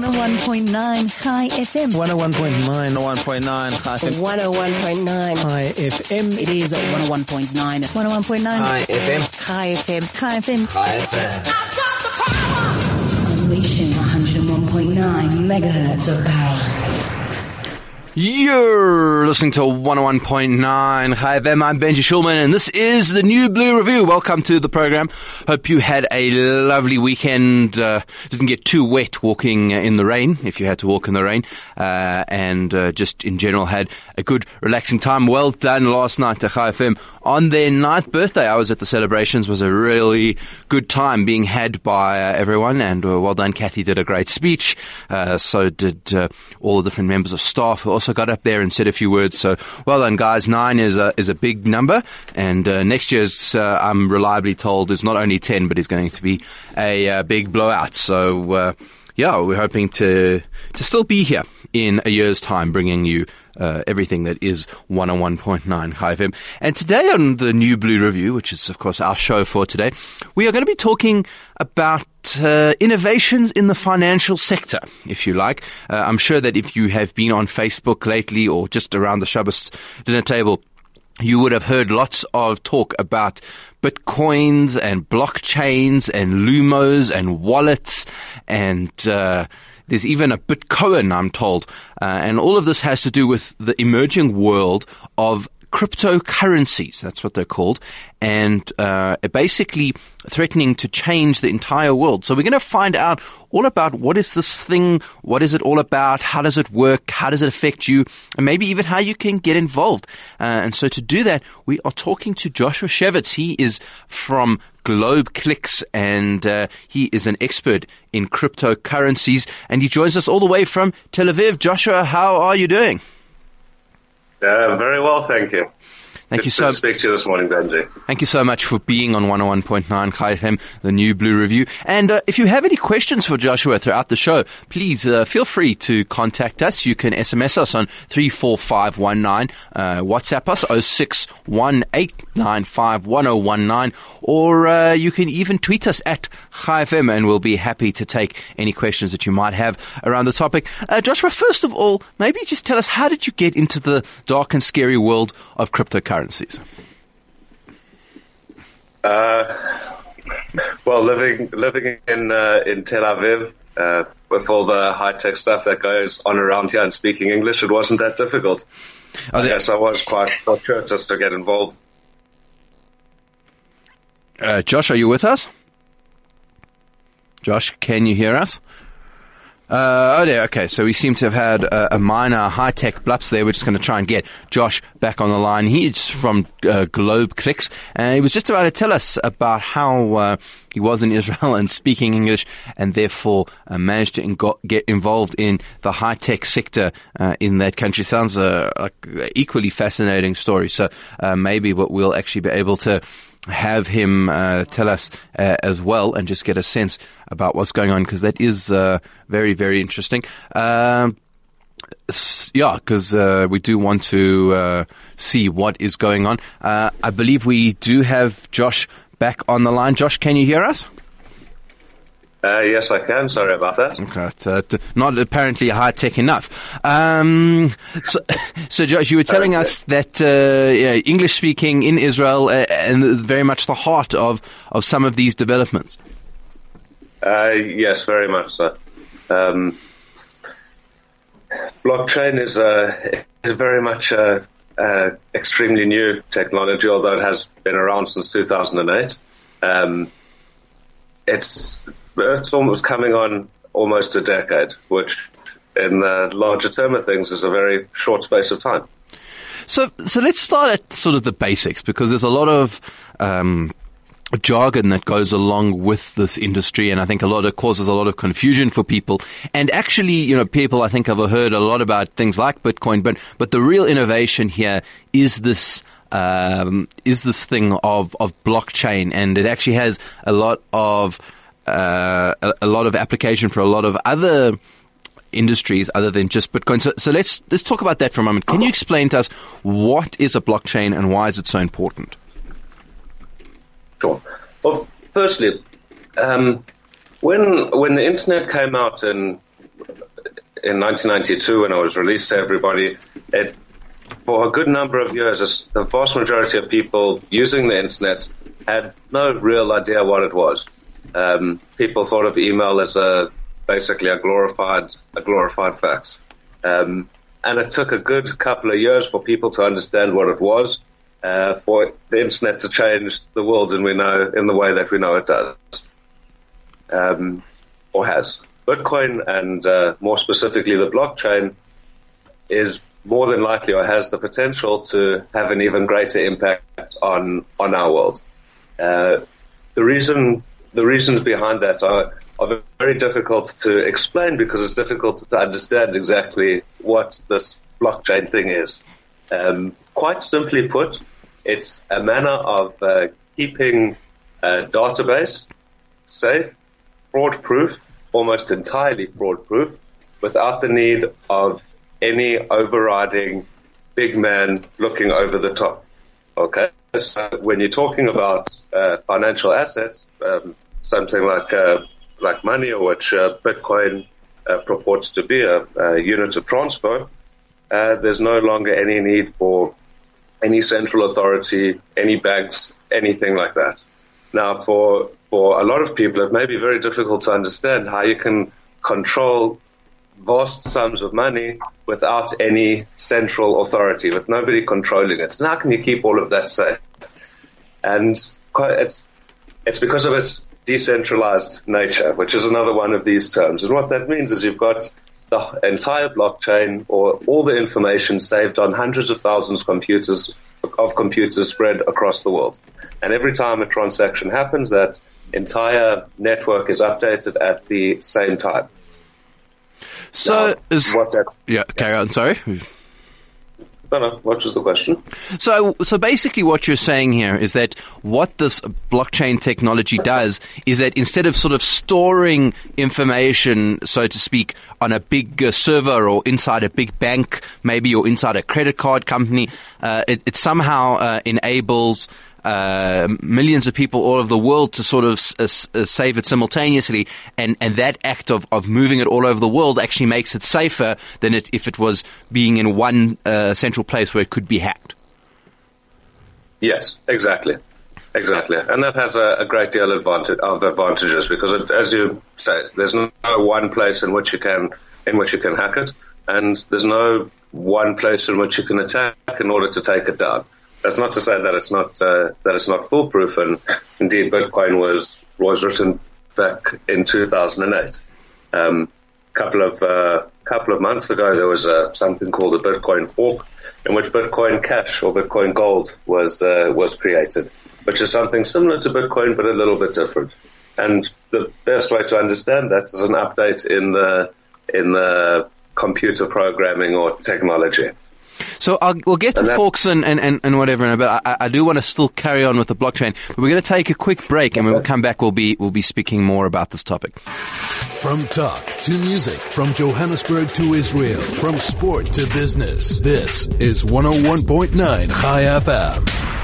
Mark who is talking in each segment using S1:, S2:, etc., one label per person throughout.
S1: 101.9 Chai FM.
S2: 101.9
S3: 101.9 Chai FM.
S4: 101.9
S2: Chai FM.
S4: It is 101.9
S1: 101.9
S3: Chai FM.
S4: Chai FM.
S1: Chai FM.
S3: Chai FM.
S1: Unleashing 101.9 megahertz of power.
S3: You're listening to 101.9 Chai FM. I'm Benji Shulman and this is the New Blue Review. Welcome to the program. Hope you had a lovely weekend. Uh, didn't get too wet walking in the rain, if you had to walk in the rain. Uh, and uh, just in general had a good relaxing time. Well done last night to Chai FM. On their ninth birthday, I was at the celebrations. It was a really good time being had by uh, everyone. And uh, well done. Kathy did a great speech. Uh, so did all the different members of staff also got up there and said a few words. So well done, guys. Nine is a, is a big number. And uh, next year's, uh, I'm reliably told, is not only 10, but is going to be a uh, big blowout. So, yeah, we're hoping to to still be here in a year's time, bringing you uh, everything that is 101.9 Chai FM. And today on the New Blue Review, which is of course our show for today, we are going to be talking about uh, innovations in the financial sector, if you like. Uh, I'm sure that if you have been on Facebook lately or just around the Shabbos dinner table, you would have heard lots of talk about bitcoins and blockchains and lumos and wallets and uh, there's even a Bitcoin, I'm told. Uh, and all of this has to do with the emerging world of cryptocurrencies. That's what they're called. And uh, basically threatening to change the entire world. So we're going to find out all about what is this thing? What is it all about? How does it work? How does it affect you? And maybe even how you can get involved. Uh, and so to do that, we are talking to Joshua Schewitz. He is from GlobeClicks and uh, he is an expert in cryptocurrencies and he joins us all the way from Tel Aviv. Joshua, how are you doing?
S5: Uh, very well, thank you.
S3: Thank
S5: Good
S3: you so
S5: to speak to you this morning, Benji.
S3: Thank you so much for being on 101.9 Chai FM, the new Blue Review. And uh, if you have any questions for Joshua throughout the show, please uh, feel free to contact us. You can SMS us on 34519, uh, WhatsApp us 0618951019, or uh, you can even tweet us at Chai FM, and we'll be happy to take any questions that you might have around the topic. Uh, Joshua, first of all, maybe just tell us how did you get into the dark and scary world of cryptocurrency? Currencies?
S5: Uh, well, living living in uh, in Tel Aviv uh, with all the high tech stuff that goes on around here and speaking English, it wasn't that difficult. I guess I was quite fortuitous to get involved.
S3: Uh, Josh, are you with us? Josh, can you hear us? Uh, oh, there. Okay, so we seem to have had a, a minor high-tech blupse there. We're just going to try and get Josh back on the line. He's from uh, GlobeClicks, and he was just about to tell us about how uh, he was in Israel and speaking English, and therefore uh, managed to ingo- get involved in the high-tech sector uh, in that country. Sounds uh, an equally fascinating story. So uh, maybe what we'll actually be able to have him uh, tell us uh, as well and just get a sense about what's going on because that is uh, very, very interesting. Um, yeah, because uh, we do want to uh, see what is going on. Uh, I believe we do have Josh back on the line. Josh, can you hear us?
S5: Uh, yes, I can. Sorry about that.
S3: Okay, uh, not apparently high tech enough. Um, so, so, Josh, you were telling okay. us that uh, yeah, English speaking in Israel uh, and is very much the heart of, of some of these developments.
S5: Uh, yes, very much so. Um, blockchain is uh, is very much an extremely new technology, although it has been around since 2008. Um, it's it's almost coming on almost a decade, which in the larger term of things is a very short space of time.
S3: So, so let's start at sort of the basics because there's a lot of um, jargon that goes along with this industry, and I think a lot of causes a lot of confusion for people. And actually, you know, people I think have heard a lot about things like Bitcoin, but but the real innovation here is this. Um, is this thing of, of blockchain, and it actually has a lot of uh, a, a, lot of application for a lot of other industries other than just Bitcoin. So, so let's let's talk about that for a moment. Can you explain to us what is a blockchain and why is it so important?
S5: Sure. Well, firstly, um, when when the internet came out in in 1992 when it was released to everybody, it, for a good number of years, the vast majority of people using the internet had no real idea what it was. Um, people thought of email as a basically a glorified a glorified fax, um, and it took a good couple of years for people to understand what it was, uh, for the internet to change the world, and we know in the way that we know it does um, or has. Bitcoin and uh, more specifically the blockchain is more than likely or has the potential to have an even greater impact on on our world. Uh, the reason the reasons behind that are, are very difficult to explain because it's difficult to understand exactly what this blockchain thing is. Um, quite simply put, it's a manner of uh, keeping a database safe, fraud proof, almost entirely fraud proof, without the need of any overriding big man looking over the top. Okay, so when you're talking about uh, financial assets, um, something like uh, like money, or which uh, Bitcoin uh, purports to be a, a unit of transfer, uh, there's no longer any need for any central authority, any banks, anything like that. Now, for for a lot of people, it may be very difficult to understand how you can control vast sums of money without any central authority, with nobody controlling it. And how can you keep all of that safe? And it's it's because of its decentralized nature, which is another one of these terms. And what that means is you've got the entire blockchain or all the information saved on hundreds of thousands of computers of computers spread across the world. And every time a transaction happens, that entire network is updated at the same time.
S3: So,
S5: Now,
S3: is, yeah, carry on. Sorry.
S5: no, no, what was the question?
S3: So, so basically, what you're saying here is that what this blockchain technology does is that instead of sort of storing information, so to speak, on a big uh, server or inside a big bank, maybe or inside a credit card company, uh, it, it somehow uh, enables. Uh, millions of people all over the world to sort of s- uh, s- uh, save it simultaneously, and, and that act of, of moving it all over the world actually makes it safer than it, if it was being in one uh, central place where it could be hacked.
S5: Yes, exactly. Exactly. And that has a, a great deal advantage, of advantages because it, as you say, there's no one place in which you can, in which you can hack it and there's no one place in which you can attack in order to take it down. That's not to say that it's not, uh, that it's not foolproof and indeed Bitcoin was, was written back in 2008. Um, couple of uh, couple of months ago, there was uh, something called a Bitcoin fork, in which Bitcoin Cash or Bitcoin Gold was uh, was created, which is something similar to Bitcoin but a little bit different. And the best way to understand that is an update in the in the computer programming or technology.
S3: So I'll, we'll get to
S5: And
S3: forks and, and, and, and whatever, but I, I do want to still carry on with the blockchain. But we're going to take a quick break, and when we come back, we'll be we'll be speaking more about this topic.
S2: From talk to music, from Johannesburg to Israel, from sport to business. This is 101.9 Chai FM.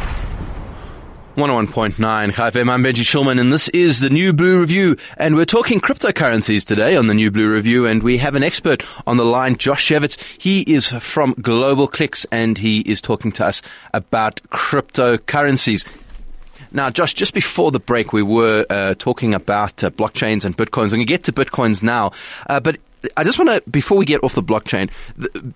S3: 101.9 Chai I'm Benji Shulman, and this is the New Blue Review. And we're talking cryptocurrencies today on the New Blue Review, and we have an expert on the line, Josh Schewitz. He is from Global Clicks, and he is talking to us about cryptocurrencies. Now, Josh, just before the break, we were uh, talking about uh, blockchains and bitcoins. We're going to get to bitcoins now, uh, but I just want to, before we get off the blockchain, the,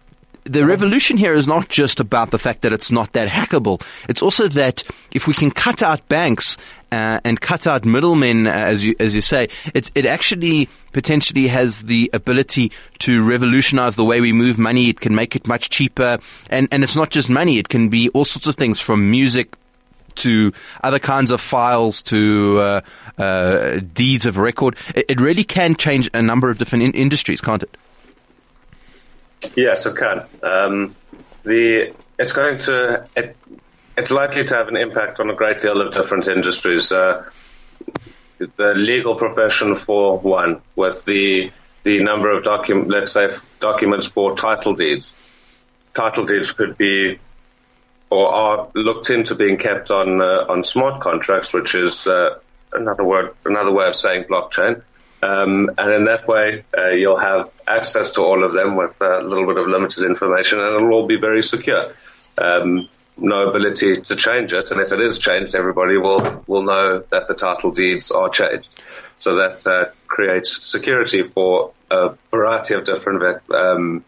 S3: the revolution here is not just about the fact that it's not that hackable. It's also that if we can cut out banks uh, and cut out middlemen, uh, as you as you say, it it actually potentially has the ability to revolutionize the way we move money. It can make it much cheaper, and and it's not just money. It can be all sorts of things from music to other kinds of files to uh, uh, deeds of record. It, it really can change a number of different in- industries, can't it?
S5: Yes, it can. Um, the it's going to it, it's likely to have an impact on a great deal of different industries. Uh, the legal profession, for one, with the the number of document, let's say, documents for title deeds. Title deeds could be or are looked into being kept on uh, on smart contracts, which is uh, another word, another way of saying blockchain. Um, and in that way, uh, you'll have access to all of them with a little bit of limited information, and it'll all be very secure. Um, no ability to change it, and if it is changed, everybody will will know that the title deeds are changed. So that uh, creates security for a variety of different um,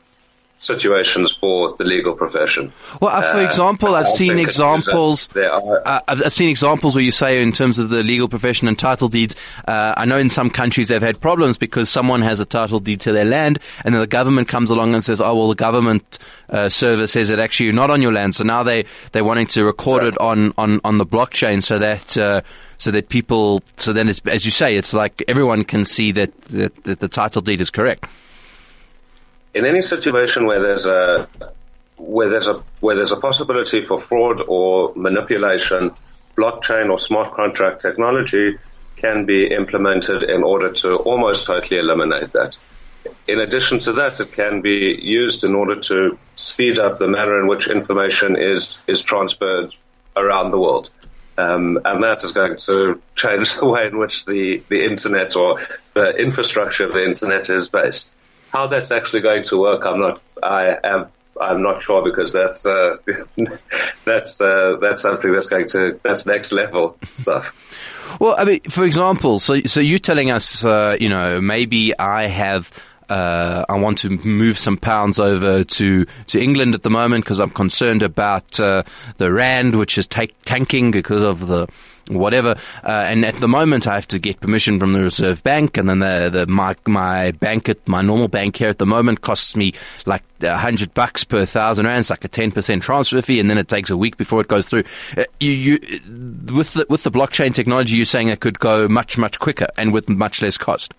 S5: situations for the legal profession.
S3: Well, uh, for
S5: Uh,
S3: example, I've seen examples.
S5: there are-
S3: uh, I've, I've seen examples where you say, in terms of the legal profession and title deeds, uh, I know in some countries they've had problems because someone has a title deed to their land, and then the government comes along and says, "Oh, well, the government uh, server says it actually you're not on your land." So now they they're wanting to record it on on on the blockchain so that. Uh, so that people, so then it's, as you say, it's like everyone can see that, that, that the title deed is correct.
S5: In any situation where there's a where there's a where there's a possibility for fraud or manipulation, blockchain or smart contract technology can be implemented in order to almost totally eliminate that. In addition to that, it can be used in order to speed up the manner in which information is is transferred around the world. Um, and that is going to change the way in which the, the internet or the infrastructure of the internet is based. How that's actually going to work, I'm not. I am. I'm not sure because that's uh, that's uh, that's something that's going to that's next level stuff.
S3: Well, I mean, for example, so so you're telling us, uh, you know, maybe I have. Uh, I want to move some pounds over to, to England at the moment because I'm concerned about uh, the rand, which is tanking because of the whatever. Uh, and at the moment, I have to get permission from the Reserve Bank, and then the, the my my bank at my normal bank here at the moment costs me like a hundred bucks per thousand rands, like a ten percent transfer fee, and then it takes a week before it goes through. Uh, you, you with the with the blockchain technology, you're saying it could go much much quicker and with much less cost.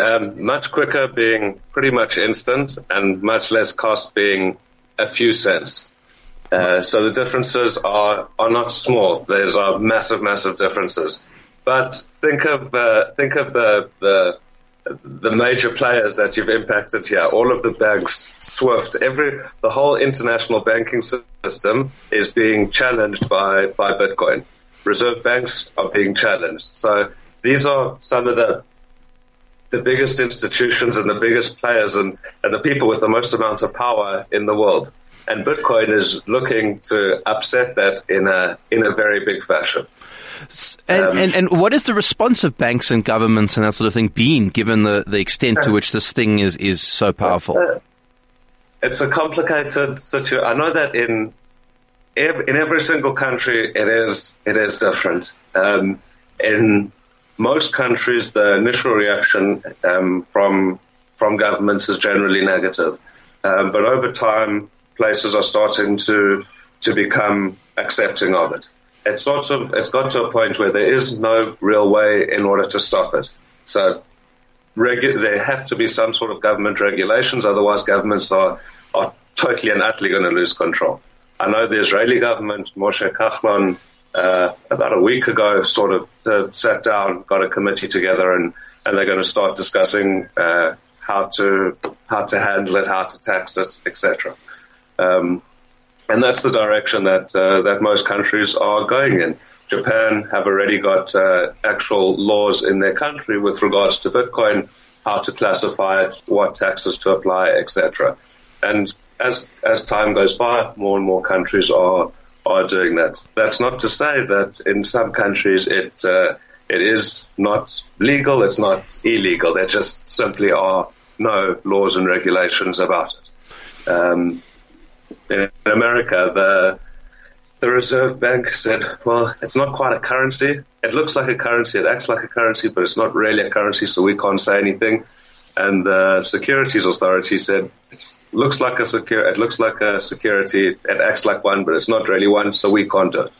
S5: Um, much quicker being pretty much instant, and much less cost being a few cents. Uh, so the differences are are not small. There's are massive, massive differences. But think of uh, think of the the the major players that you've impacted here. All of the banks, SWIFT, every the whole international banking system is being challenged by by Bitcoin. Reserve banks are being challenged. So these are some of the the biggest institutions and the biggest players and, and the people with the most amount of power in the world. And Bitcoin is looking to upset that in a in a very big fashion.
S3: And,
S5: Um,
S3: and, and what is the response of banks and governments and that sort of thing been, given the, the extent to which this thing is, is so powerful?
S5: It's a complicated situation. I know that in in every single country it is it is different. Um, in most countries, the initial reaction um, from from governments is generally negative, um, but over time, places are starting to to become accepting of it. It's sort of it's got to a point where there is no real way in order to stop it. So regu- there have to be some sort of government regulations, otherwise governments are, are totally and utterly going to lose control. I know the Israeli government, Moshe Kahlon, uh, about a week ago, sort of uh, sat down, got a committee together, and, and they're going to start discussing uh, how to how to handle it, how to tax it, etc. Um, and that's the direction that uh, that most countries are going in. Japan have already got uh, actual laws in their country with regards to Bitcoin, how to classify it, what taxes to apply, etc. And as as time goes by, more and more countries are are doing that. That's not to say that in some countries it uh, it is not legal, it's not illegal. There just simply are no laws and regulations about it. Um, in America, the the Reserve Bank said, "Well, it's not quite a currency. It looks like a currency, it acts like a currency, but it's not really a currency, so we can't say anything." And the Securities Authority said, "It looks like a secure. It looks like a security. It acts like one, but it's not really one, so we can't do it."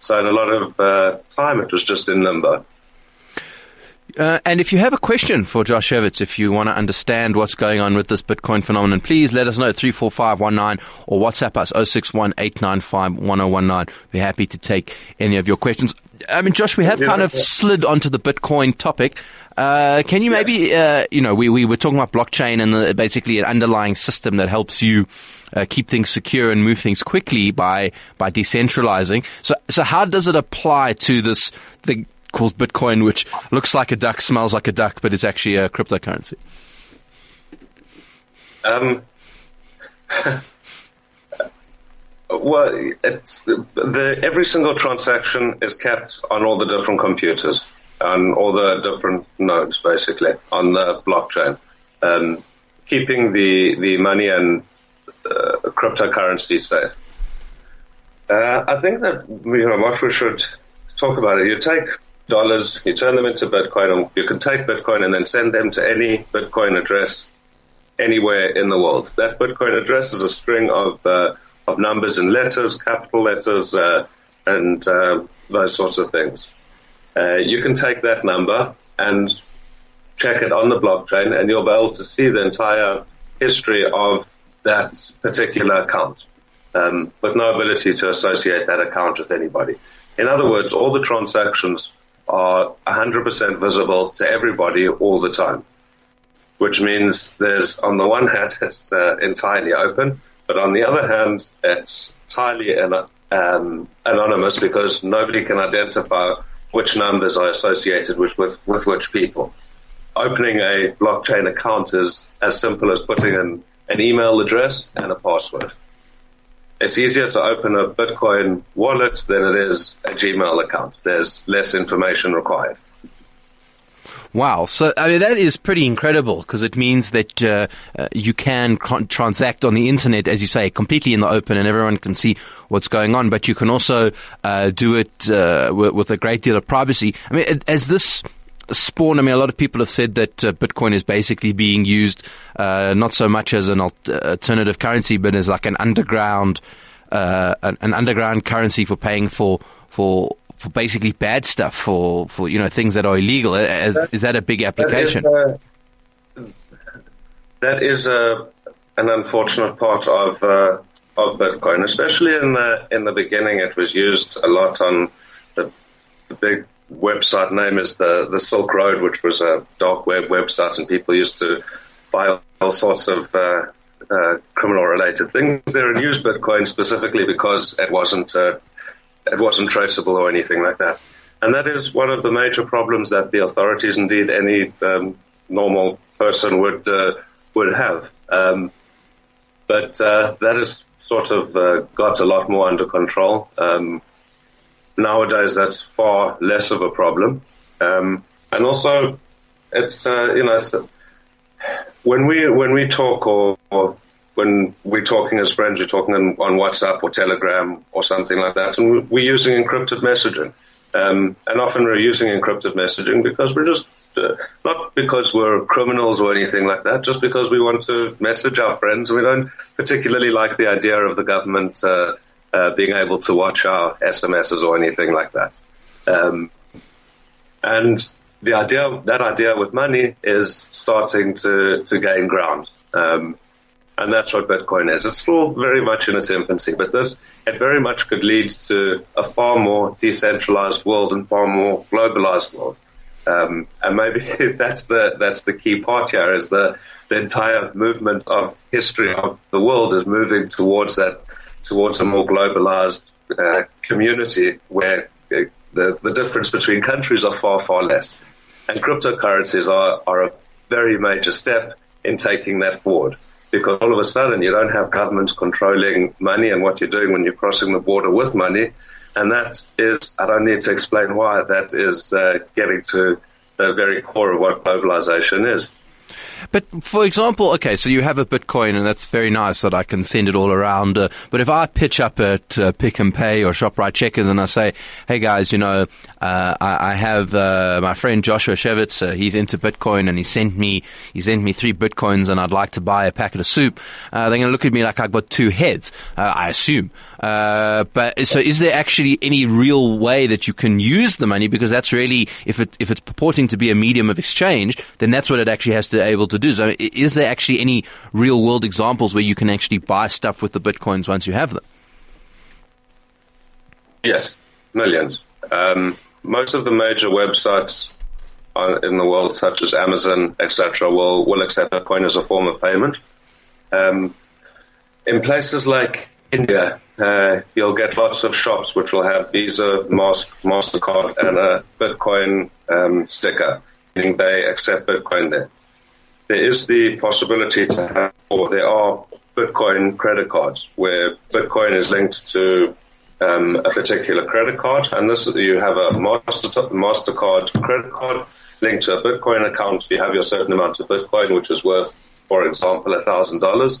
S5: So, in a lot of uh, time, it was just in limbo.
S3: Uh, and if you have a question for Josh Evitz, if you want to understand what's going on with this Bitcoin phenomenon, please let us know at 34519 or WhatsApp us 0618951019. We're happy to take any of your questions. I mean, Josh, we have kind of slid onto the Bitcoin topic. Uh, can you maybe, uh, you know, we, we were talking about blockchain and the, basically an underlying system that helps you uh, keep things secure and move things quickly by by decentralizing. So, so how does it apply to this thing called Bitcoin, which looks like a duck, smells like a duck, but it's actually a cryptocurrency?
S5: Um, well, it's the every single transaction is kept on all the different computers, on all the different nodes, basically on the blockchain, um, keeping the the money and uh, cryptocurrency safe. Uh, I think that you know what we should talk about it. You take dollars, you turn them into Bitcoin, and you can take Bitcoin and then send them to any Bitcoin address anywhere in the world. That Bitcoin address is a string of uh, of numbers and letters, capital letters, uh, and uh, those sorts of things. Uh, you can take that number and check it on the blockchain, and you'll be able to see the entire history of that particular account, um, with no ability to associate that account with anybody. In other words, all the transactions are 100% visible to everybody all the time which means there's, on the one hand, it's uh, entirely open, but on the other hand, it's entirely um, anonymous because nobody can identify which numbers are associated with, with, with which people. Opening a blockchain account is as simple as putting in an email address and a password. It's easier to open a Bitcoin wallet than it is a Gmail account. There's less information required.
S3: Wow. So, I mean, that is pretty incredible because it means that uh, uh, you can transact on the internet, as you say, completely in the open and everyone can see what's going on, but you can also uh, do it uh, with, with, a great deal of privacy. I mean, as this spawn, I mean, a lot of people have said that uh, Bitcoin is basically being used uh, not so much as an alternative currency, but as like an underground, an, an underground currency for paying for, for for basically bad stuff for, for you know things that are illegal. Is, is that a big application?
S5: That is, uh, that is uh, an unfortunate part of uh, of Bitcoin, especially in the in the beginning. It was used a lot on the, the big website name is the the Silk Road, which was a dark web website, and people used to buy all sorts of uh, uh, criminal related things there and use Bitcoin specifically because it wasn't uh, it wasn't traceable or anything like that. And that is one of the major problems that the authorities, indeed any um, normal person, would uh, would have. Um, but uh, that has sort of uh, got a lot more under control. Um, nowadays, that's far less of a problem. Um, and also, it's uh, you know, it's, when we when we talk or, or when we're talking as friends, we're talking on, on WhatsApp or Telegram or something like that, and we're using encrypted messaging. Um, and often we're using encrypted messaging because we're just uh, not because we're criminals or anything like that, just because we want to message our friends. We don't particularly like the idea of the government uh, uh, being able to watch our SMSs or anything like that. Um, and the idea, that idea with money is starting to, to gain ground. Um, and that's what Bitcoin is. It's still very much in its infancy, but this it very much could lead to a far more decentralized world and far more globalized world. Um, and maybe that's the that's the key part here is the the entire movement of history of the world is moving towards that towards a more globalized uh, community where uh, the the difference between countries are far far less, and cryptocurrencies are are a very major step in taking that forward because all of a sudden you don't have governments controlling money and what you're doing when you're crossing the border with money. And that is, I don't need to explain why, that is uh, getting to the very core of what globalization is.
S3: But for example, okay, so you have a Bitcoin, and that's very nice that I can send it all around. Uh, but if I pitch up at uh, Pick n Pay or Shoprite Checkers and I say, "Hey guys, you know, uh, I, I, have uh, my friend Joshua Schewitz. Uh, he's into Bitcoin, and he sent me he sent me three Bitcoins, and I'd like to buy a packet of soup." Uh, they're going to look at me like I've got two heads. I assume. but so, is there actually any real way that you can use the money? Because that's really, if it if it's purporting to be a medium of exchange, then that's what it actually has to able to do. So is there actually any real world examples where you can actually buy stuff with the bitcoins once you have them?
S5: Yes, millions. Um, most of the major websites in the world, such as Amazon, etc., will will accept Bitcoin as a form of payment. Um, in places like India, uh, you'll get lots of shops which will have Visa, Master, Mastercard, and a Bitcoin um, sticker, meaning they accept Bitcoin there. There is the possibility to have, or there are Bitcoin credit cards where Bitcoin is linked to um, a particular credit card, and this you have a Master Mastercard credit card linked to a Bitcoin account. You have your certain amount of Bitcoin, which is worth, for example, thousand dollars,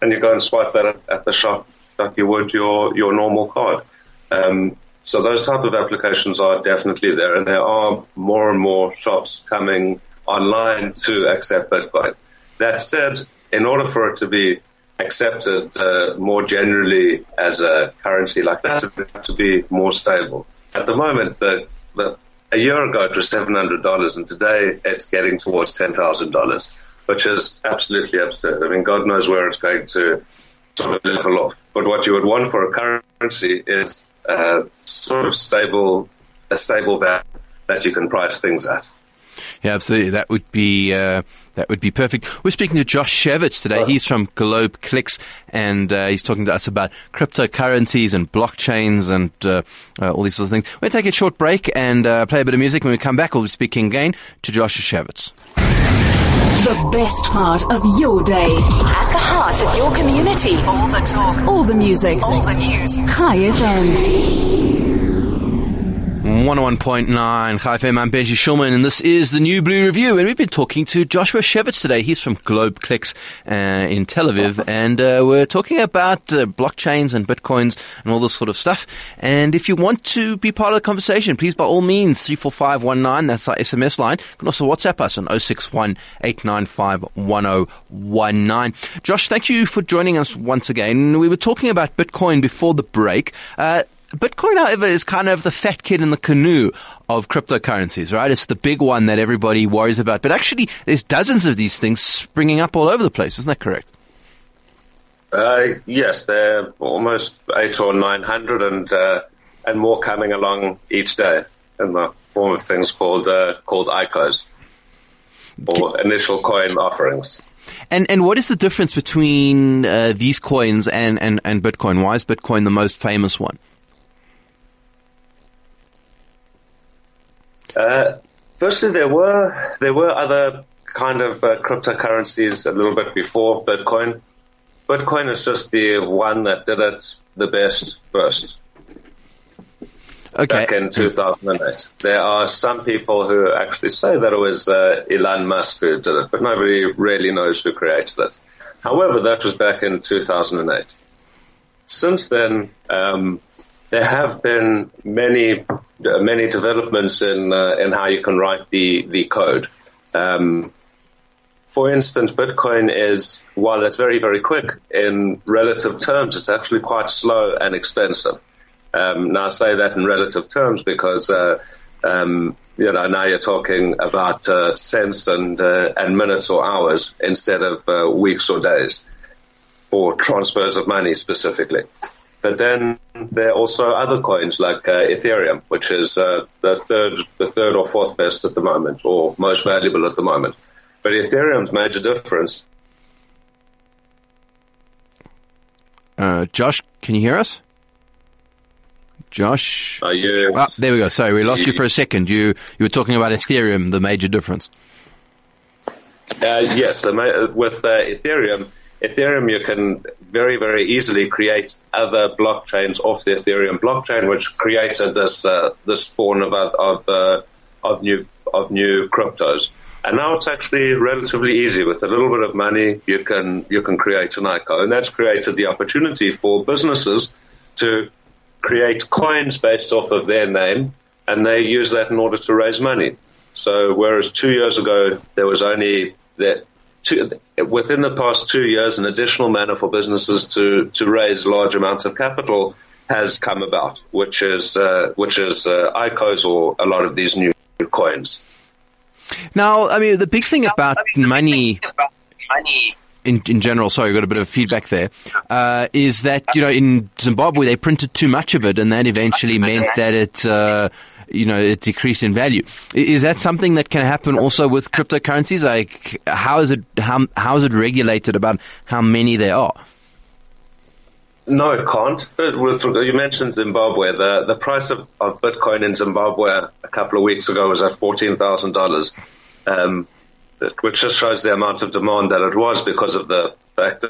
S5: and you go and swipe that at the shop like you would your your normal card. Um, so those type of applications are definitely there, and there are more and more shops coming online to accept Bitcoin. That said, in order for it to be accepted uh, more generally as a currency like that, it has to be more stable. At the moment, the, the a year ago it was seven hundred dollars, and today it's getting towards ten thousand dollars, which is absolutely absurd. I mean, God knows where it's going to sort of level off. But what you would want for a currency is uh, sort of stable, a stable value that you can price things at.
S3: Yeah, absolutely. That would be uh, that would be perfect. We're speaking to Josh Schewitz today. He's from Globe Clicks, and uh, he's talking to us about cryptocurrencies and blockchains and uh, uh all these sorts of things. We'll take a short break and uh, play a bit of music. When we come back, we'll be speaking again to Josh Schewitz.
S1: The best part of your day.
S4: At the heart of your community. All the talk.
S1: All the music.
S4: All the news.
S1: Chai FM.
S3: 101.9 Chai FM, I'm Benji Shulman and this is the New Blue Review and we've been talking to Joshua Schewitz today. He's from Globe Clicks uh, in Tel Aviv and uh, we're talking about uh, blockchains and bitcoins and all this sort of stuff. And if you want to be part of the conversation, please by all means 34519, that's our SMS line. You can also WhatsApp us on 061 Josh, thank you for joining us once again. We were talking about Bitcoin before the break. Uh, Bitcoin, however, is kind of the fat kid in the canoe of cryptocurrencies, right? It's the big one that everybody worries about. But actually, there's dozens of these things springing up all over the place. Isn't that correct?
S5: Uh, yes, there are almost eight or nine hundred, and uh, and more coming along each day in the form of things called uh, called ICOs or initial coin offerings.
S3: And and what is the difference between uh, these coins and, and, and Bitcoin? Why is Bitcoin the most famous one?
S5: Uh, firstly, there were there were other kind of uh, cryptocurrencies a little bit before Bitcoin. Bitcoin is just the one that did it the best first.
S3: Okay.
S5: Back in 2008. There are some people who actually say that it was uh, Elon Musk who did it, but nobody really knows who created it. However, that was back in 2008. Since then, um, there have been many many developments in uh, in how you can write the the code. Um, for instance, Bitcoin is while it's very very quick in relative terms, it's actually quite slow and expensive. Um, now I say that in relative terms because uh, um, you know now you're talking about uh, cents and uh, and minutes or hours instead of uh, weeks or days for transfers of money specifically. But then there are also other coins like uh, Ethereum, which is uh, the third, the third or fourth best at the moment, or most valuable at the moment. But Ethereum's major difference.
S3: Uh, Josh, can you hear us? Josh,
S5: are you?
S3: Ah, there we go. Sorry, we lost you for a second. You you were talking about Ethereum, the major difference.
S5: Uh, yes, with uh, Ethereum Ethereum, you can very, very easily create other blockchains off the Ethereum blockchain, which created this uh, this spawn of of uh, of new of new cryptos. And now it's actually relatively easy. With a little bit of money, you can you can create an ICO, and that's created the opportunity for businesses to create coins based off of their name, and they use that in order to raise money. So whereas two years ago there was only that two, within the past two years, an additional manner for businesses to, to raise large amounts of capital has come about, which is uh, which is uh, ICOs or a lot of these new coins.
S3: Now, I mean, the big thing about money. In, in general, sorry, I got a bit of feedback there. Uh, is that you know in Zimbabwe they printed too much of it, and that eventually meant that it uh, you know, it decreased in value. Is that something that can happen also with cryptocurrencies? Like, how is it, how, how is it regulated about how many there are?
S5: No, it can't. With, you mentioned Zimbabwe. The the price of, of Bitcoin in Zimbabwe a couple of weeks ago was at fourteen thousand dollars, um, which just shows the amount of demand that it was because of the fact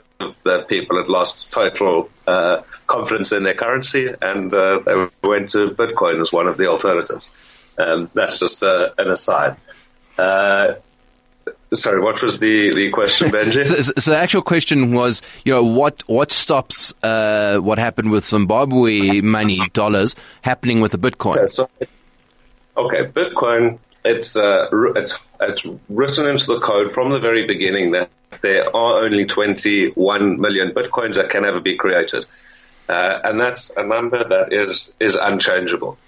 S5: that people had lost total uh, confidence in their currency, and uh, they went to Bitcoin as one of the alternatives. Um, that's just uh, an aside. Uh, Sorry, what was the, the question, Benji?
S3: so, so, the actual question was, you know, what what stops uh, what happened with Zimbabwe money dollars happening with the Bitcoin?
S5: So, okay Bitcoin. It's uh, it's it's written into the code from the very beginning that there are only 21 million bitcoins that can ever be created, uh, and that's a number that is is unchangeable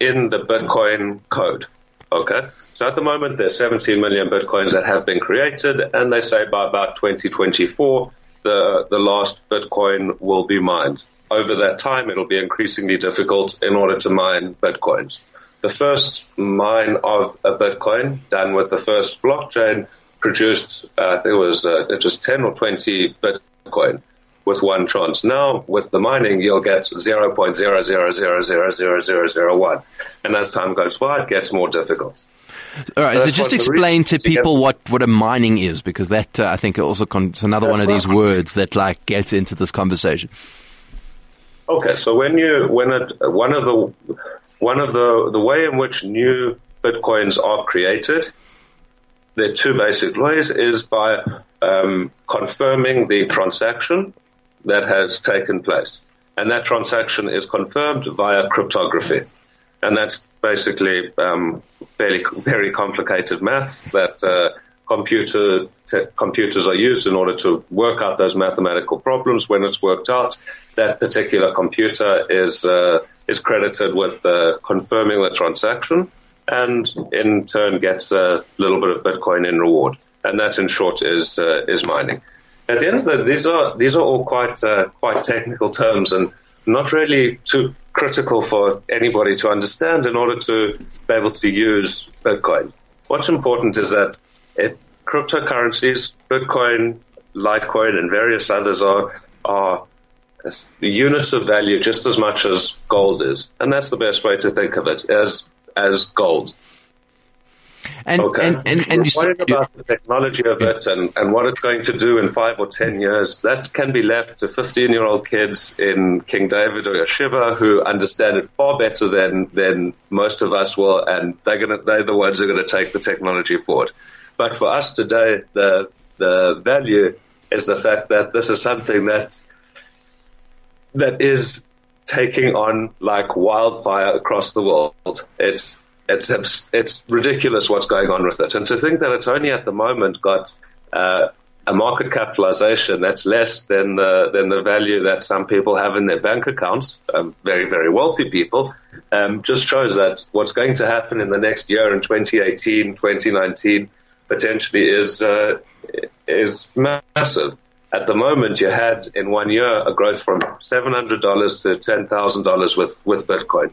S5: in the Bitcoin code. Okay. So at the moment, there's 17 million bitcoins that have been created, and they say by about 2024, the the last bitcoin will be mined. Over that time, it'll be increasingly difficult in order to mine bitcoins. The first mine of a bitcoin done with the first blockchain produced, uh, I think it was uh, just 10 or 20 bitcoin with one chance. Now, with the mining, you'll get 0.000000001. And as time goes by, it gets more difficult.
S3: All right, so just explain to people what, what a mining is, because that uh, I think also con- it's another one of these words that like gets into this conversation.
S5: Okay, so when you when it, one of the one of the the way in which new bitcoins are created, there are two basic ways: is by um, confirming the transaction that has taken place, and that transaction is confirmed via cryptography, and that's basically um, fairly very complicated math that uh, computer te- computers are used in order to work out those mathematical problems. When it's worked out, that particular computer is uh, is credited with uh, confirming the transaction, and in turn gets a little bit of Bitcoin in reward. And that, in short, is uh, is mining. At the end of the day, these are these are all quite uh, quite technical terms and not really too critical for anybody to understand in order to be able to use Bitcoin. What's important is that it, cryptocurrencies, Bitcoin, Litecoin, and various others are are the units of value just as much as gold is, and that's the best way to think of it as as gold.
S3: And, okay. and, and, and
S5: you, worried about the technology of it and, and what it's going to do in five or ten years, that can be left to 15 year old kids in King David or Yeshiva who understand it far better than, than most of us will, and they're, gonna, they're the ones who are going to take the technology forward. But for us today, the, the value is the fact that this is something that, that is taking on like wildfire across the world. It's it's it's ridiculous what's going on with it. And to think that it's only at the moment got uh, a market capitalization that's less than the than the value that some people have in their bank accounts, um, very very wealthy people, um, just shows that what's going to happen in the next year in 2018, 2019, potentially is uh, is massive. At the moment, you had in one year a growth from $700 to $10,000 with, with Bitcoin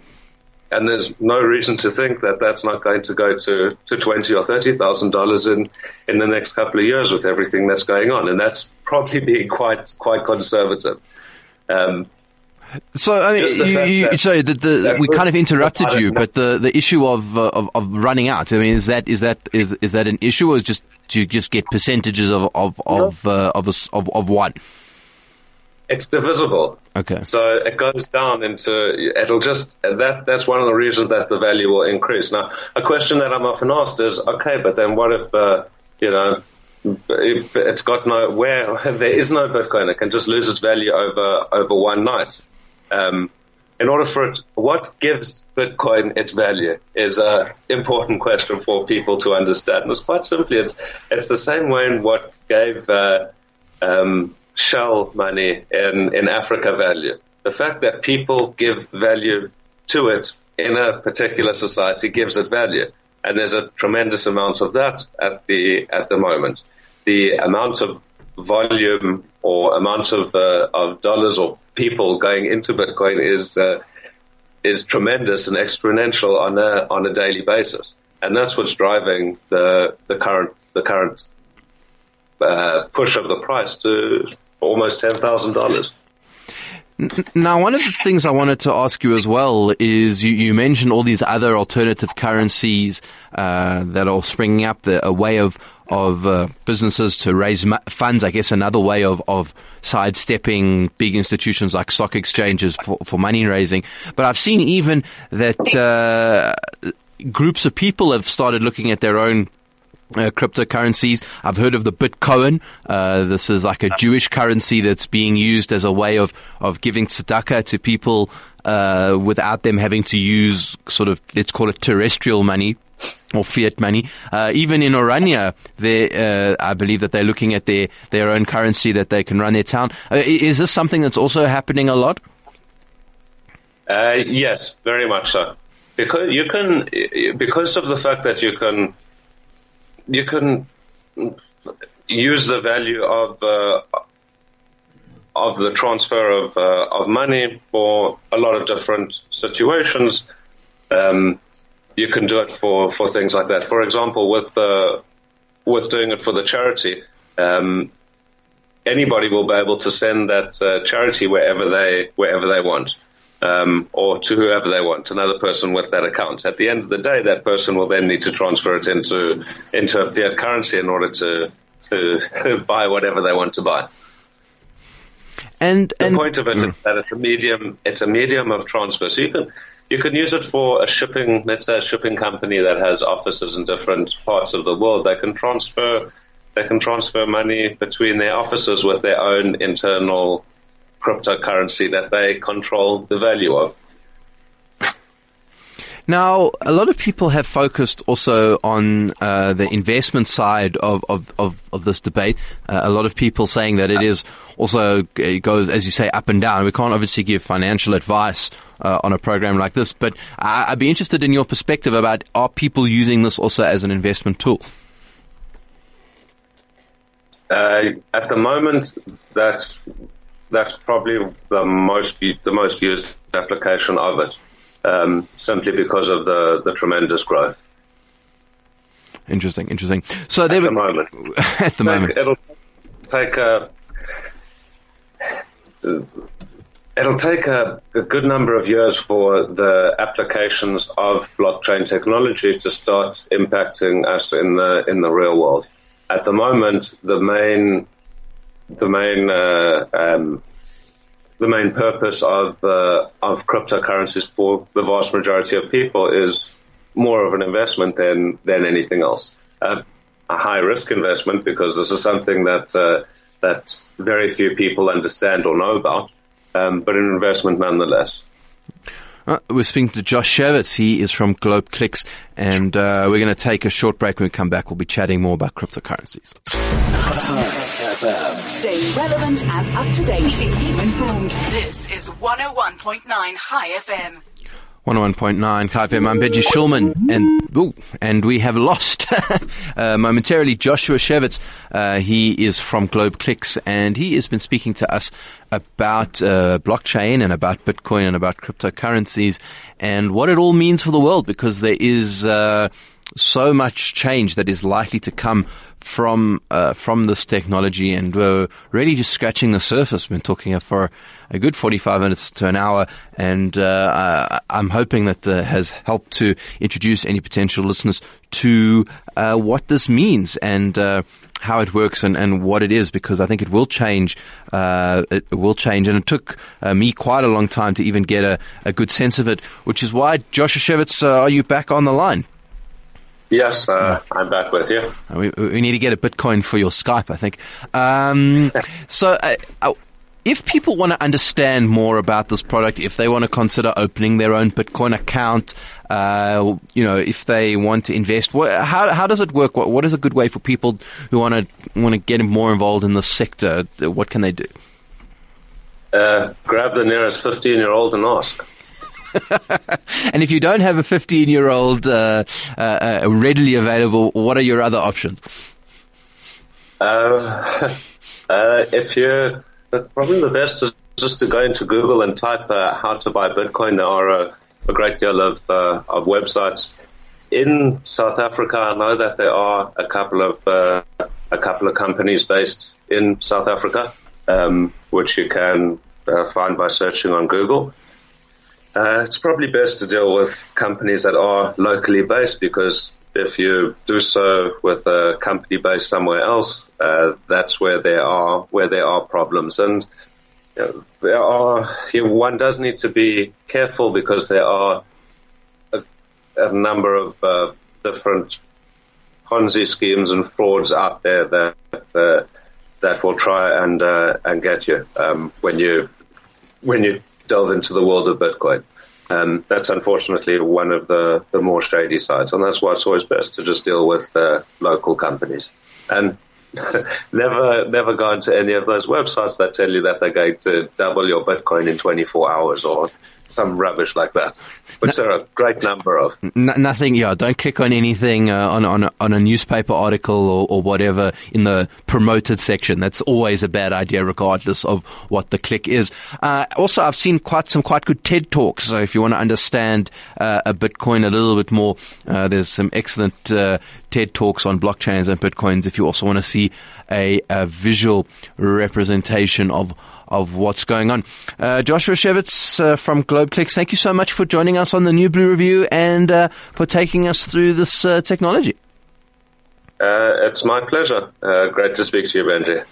S5: and there's no reason to think that that's not going to go to, to twenty or thirty thousand dollars in in the next couple of years with everything that's going on, and that's probably being quite quite conservative. Um,
S3: so I mean, you, you, that, so the, the, we kind of interrupted you, but the, the issue of, uh, of, of running out. I mean, is that is that is is that an issue, or is just do you just get percentages of of of uh, of, a, of, of one?
S5: It's divisible.
S3: Okay.
S5: So it goes down into it'll just that that's one of the reasons that the value will increase. Now, a question that I'm often asked is, okay, but then what if uh, you know it, has got no where there is no Bitcoin, it can just lose its value over over one night. Um, in order for it, what gives Bitcoin its value is an important question for people to understand. And it's quite simply, it's it's the same way in what gave uh, um, Shell money in, in Africa value. The fact that people give value to it in a particular society gives it value. And there's a tremendous amount of that at the, at the moment. The amount of volume or amount of, uh, of dollars or people going into Bitcoin is, uh, is tremendous and exponential on a, on a daily basis. And that's what's driving the, the current, the current, uh, push of the price to almost ten thousand dollars.
S3: Now, one of the things I wanted to ask you as well is you, you mentioned all these other alternative currencies uh, that are springing up, the, a way of of uh, businesses to raise funds. I guess another way of of sidestepping big institutions like stock exchanges for, for money raising. But I've seen even that uh, groups of people have started looking at their own uh, cryptocurrencies. I've heard of the Bitcoin. Uh, this is like a Jewish currency that's being used as a way of, of giving tzedakah to people uh, without them having to use sort of, let's call it terrestrial money or fiat money. Uh, even in Orania, uh, I believe that they're looking at their, their own currency that they can run their town. Uh, is this something that's also happening a lot?
S5: yes, very much so. Because you can, because of the fact that you can you can use the value of uh, of the transfer of uh, of money for a lot of different situations. Um, you can do it for, for things like that. For example, with the with doing it for the charity, um, anybody will be able to send that uh, charity wherever they wherever they want um, or to whoever they want, another person with that account. At the end of the day, that person will then need to transfer it into into a fiat currency in order to to buy whatever they want to buy.
S3: And,
S5: the point of it mm. is that it's a medium. It's a medium of transfer. So you can you can use it for a shipping. Let's say a shipping company that has offices in different parts of the world. They can transfer they can transfer money between their offices with their own internal cryptocurrency that they control the value of.
S3: Now, a lot of people have focused also on uh, the investment side of, of, of, of this debate. Uh, a lot of people saying that it is also it goes, as you say, up and down. We can't obviously give financial advice uh, on a program like this, but I, would be interested in your perspective about are people using this also as an investment tool?
S5: Uh, at the moment, that's that's probably the most the most used application of it, um, simply because of the the tremendous growth.
S3: Interesting, interesting. So at
S5: the
S3: were,
S5: moment,
S3: at the moment,
S5: it'll take a it'll take a, a, good number of years for the applications of blockchain technology to start impacting us in the in the real world. At the moment, the main the main uh, um, the main purpose of uh, of cryptocurrencies for the vast majority of people is more of an investment than than anything else. Uh, a high risk investment because this is something that uh, that very few people understand or know about, um, but an investment nonetheless.
S3: Uh, we're speaking to Josh Schewitz. He is from GlobeClicks, and uh, we're going to take a short break. When we come back, we'll be chatting more about cryptocurrencies.
S4: Stay relevant and up to date. Keep informed. This is 101.9 Chai FM.
S3: 101.9 Chai FM. I'm Benji Shulman, and ooh, and we have lost uh, momentarily Joshua Schewitz. Uh, he is from Globe Clicks, and he has been speaking to us about uh, blockchain and about Bitcoin and about cryptocurrencies and what it all means for the world, because there is uh, so much change that is likely to come from uh, from this technology, and we're really just scratching the surface. We've been talking for a good 45 minutes to an hour, and uh, I'm hoping that uh, has helped to introduce any potential listeners to uh, what this means and uh, how it works and, and what it is, because I think it will change. Uh, it will change, and it took me quite a long time to even get a, a good sense of it, which is why, Joshua Schewitz, are you back on the line?
S5: Yes, uh, I'm back with you.
S3: We, we, need to get a Bitcoin for your Skype, I think. Um, so, uh, uh, if people want to understand more about this product, if they want to consider opening their own Bitcoin account, uh, you know, if they want to invest, what, how how does it work? What, what is a good way for people who want to want to get more involved in the sector? What can they do?
S5: Uh, grab the nearest fifteen-year-old and ask.
S3: and if you don't have a 15 year old uh, uh, uh, readily available, what are your other options?
S5: Uh, uh, if you probably the best is just to go into Google and type uh, how to buy Bitcoin. There are a, a great deal of of websites in South Africa. I know that there are a couple of a couple of companies based in South Africa, um, which you can find by searching on Google. Uh, it's probably best to deal with companies that are locally based because if you do so with a company based somewhere else, uh, that's where there are where there are problems, and you know, there are you know, one does need to be careful because there are a, a number of uh, different Ponzi schemes and frauds out there that uh, that will try and uh, and get you um, when you when you delve into the world of Bitcoin. Um, that's unfortunately one of the, the more shady sides, and that's why it's always best to just deal with uh, local companies and never never go into any of those websites that tell you that they're going to double your Bitcoin in 24 hours or some rubbish like that, which no, there are a great number of.
S3: N- nothing, yeah. Don't click on anything uh, on on a, on a newspaper article or, or whatever in the promoted section. That's always a bad idea, regardless of what the click is. Uh, also, I've seen quite some quite good TED talks. So if you want to understand uh, a Bitcoin a little bit more, uh, there's some excellent uh, TED talks on blockchains and Bitcoins. If you also want to see a, a visual representation of of what's going on. Uh, Joshua Schewitz uh, from GlobeClicks, thank you so much for joining us on the New Blue Review and uh, for taking us through this uh, technology.
S5: Uh, it's my pleasure. Uh, great to speak to you, Benji.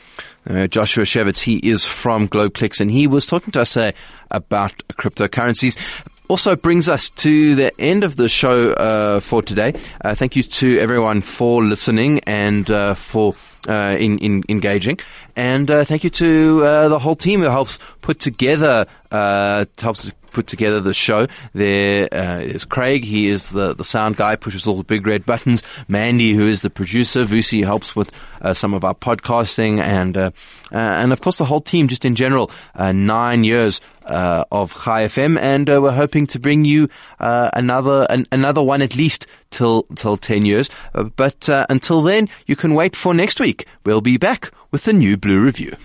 S3: Joshua Schewitz, he is from GlobeClicks, and he was talking to us today about cryptocurrencies also brings us to the end of the show uh, for today. Uh, thank you to everyone for listening and uh, for uh, in, in, engaging. And uh, thank you to uh, the whole team who helps put together helps put together the show. There uh, is Craig. He is the, the sound guy, pushes all the big red buttons. Mandy, who is the producer. Vusi helps with uh, some of our podcasting and uh, uh and of course the whole team just in general. Uh, nine years uh, of Chai FM, and we're hoping to bring you another an, another one at least till till ten years. but until then, you can wait for next week. We'll be back with the new Blue Review.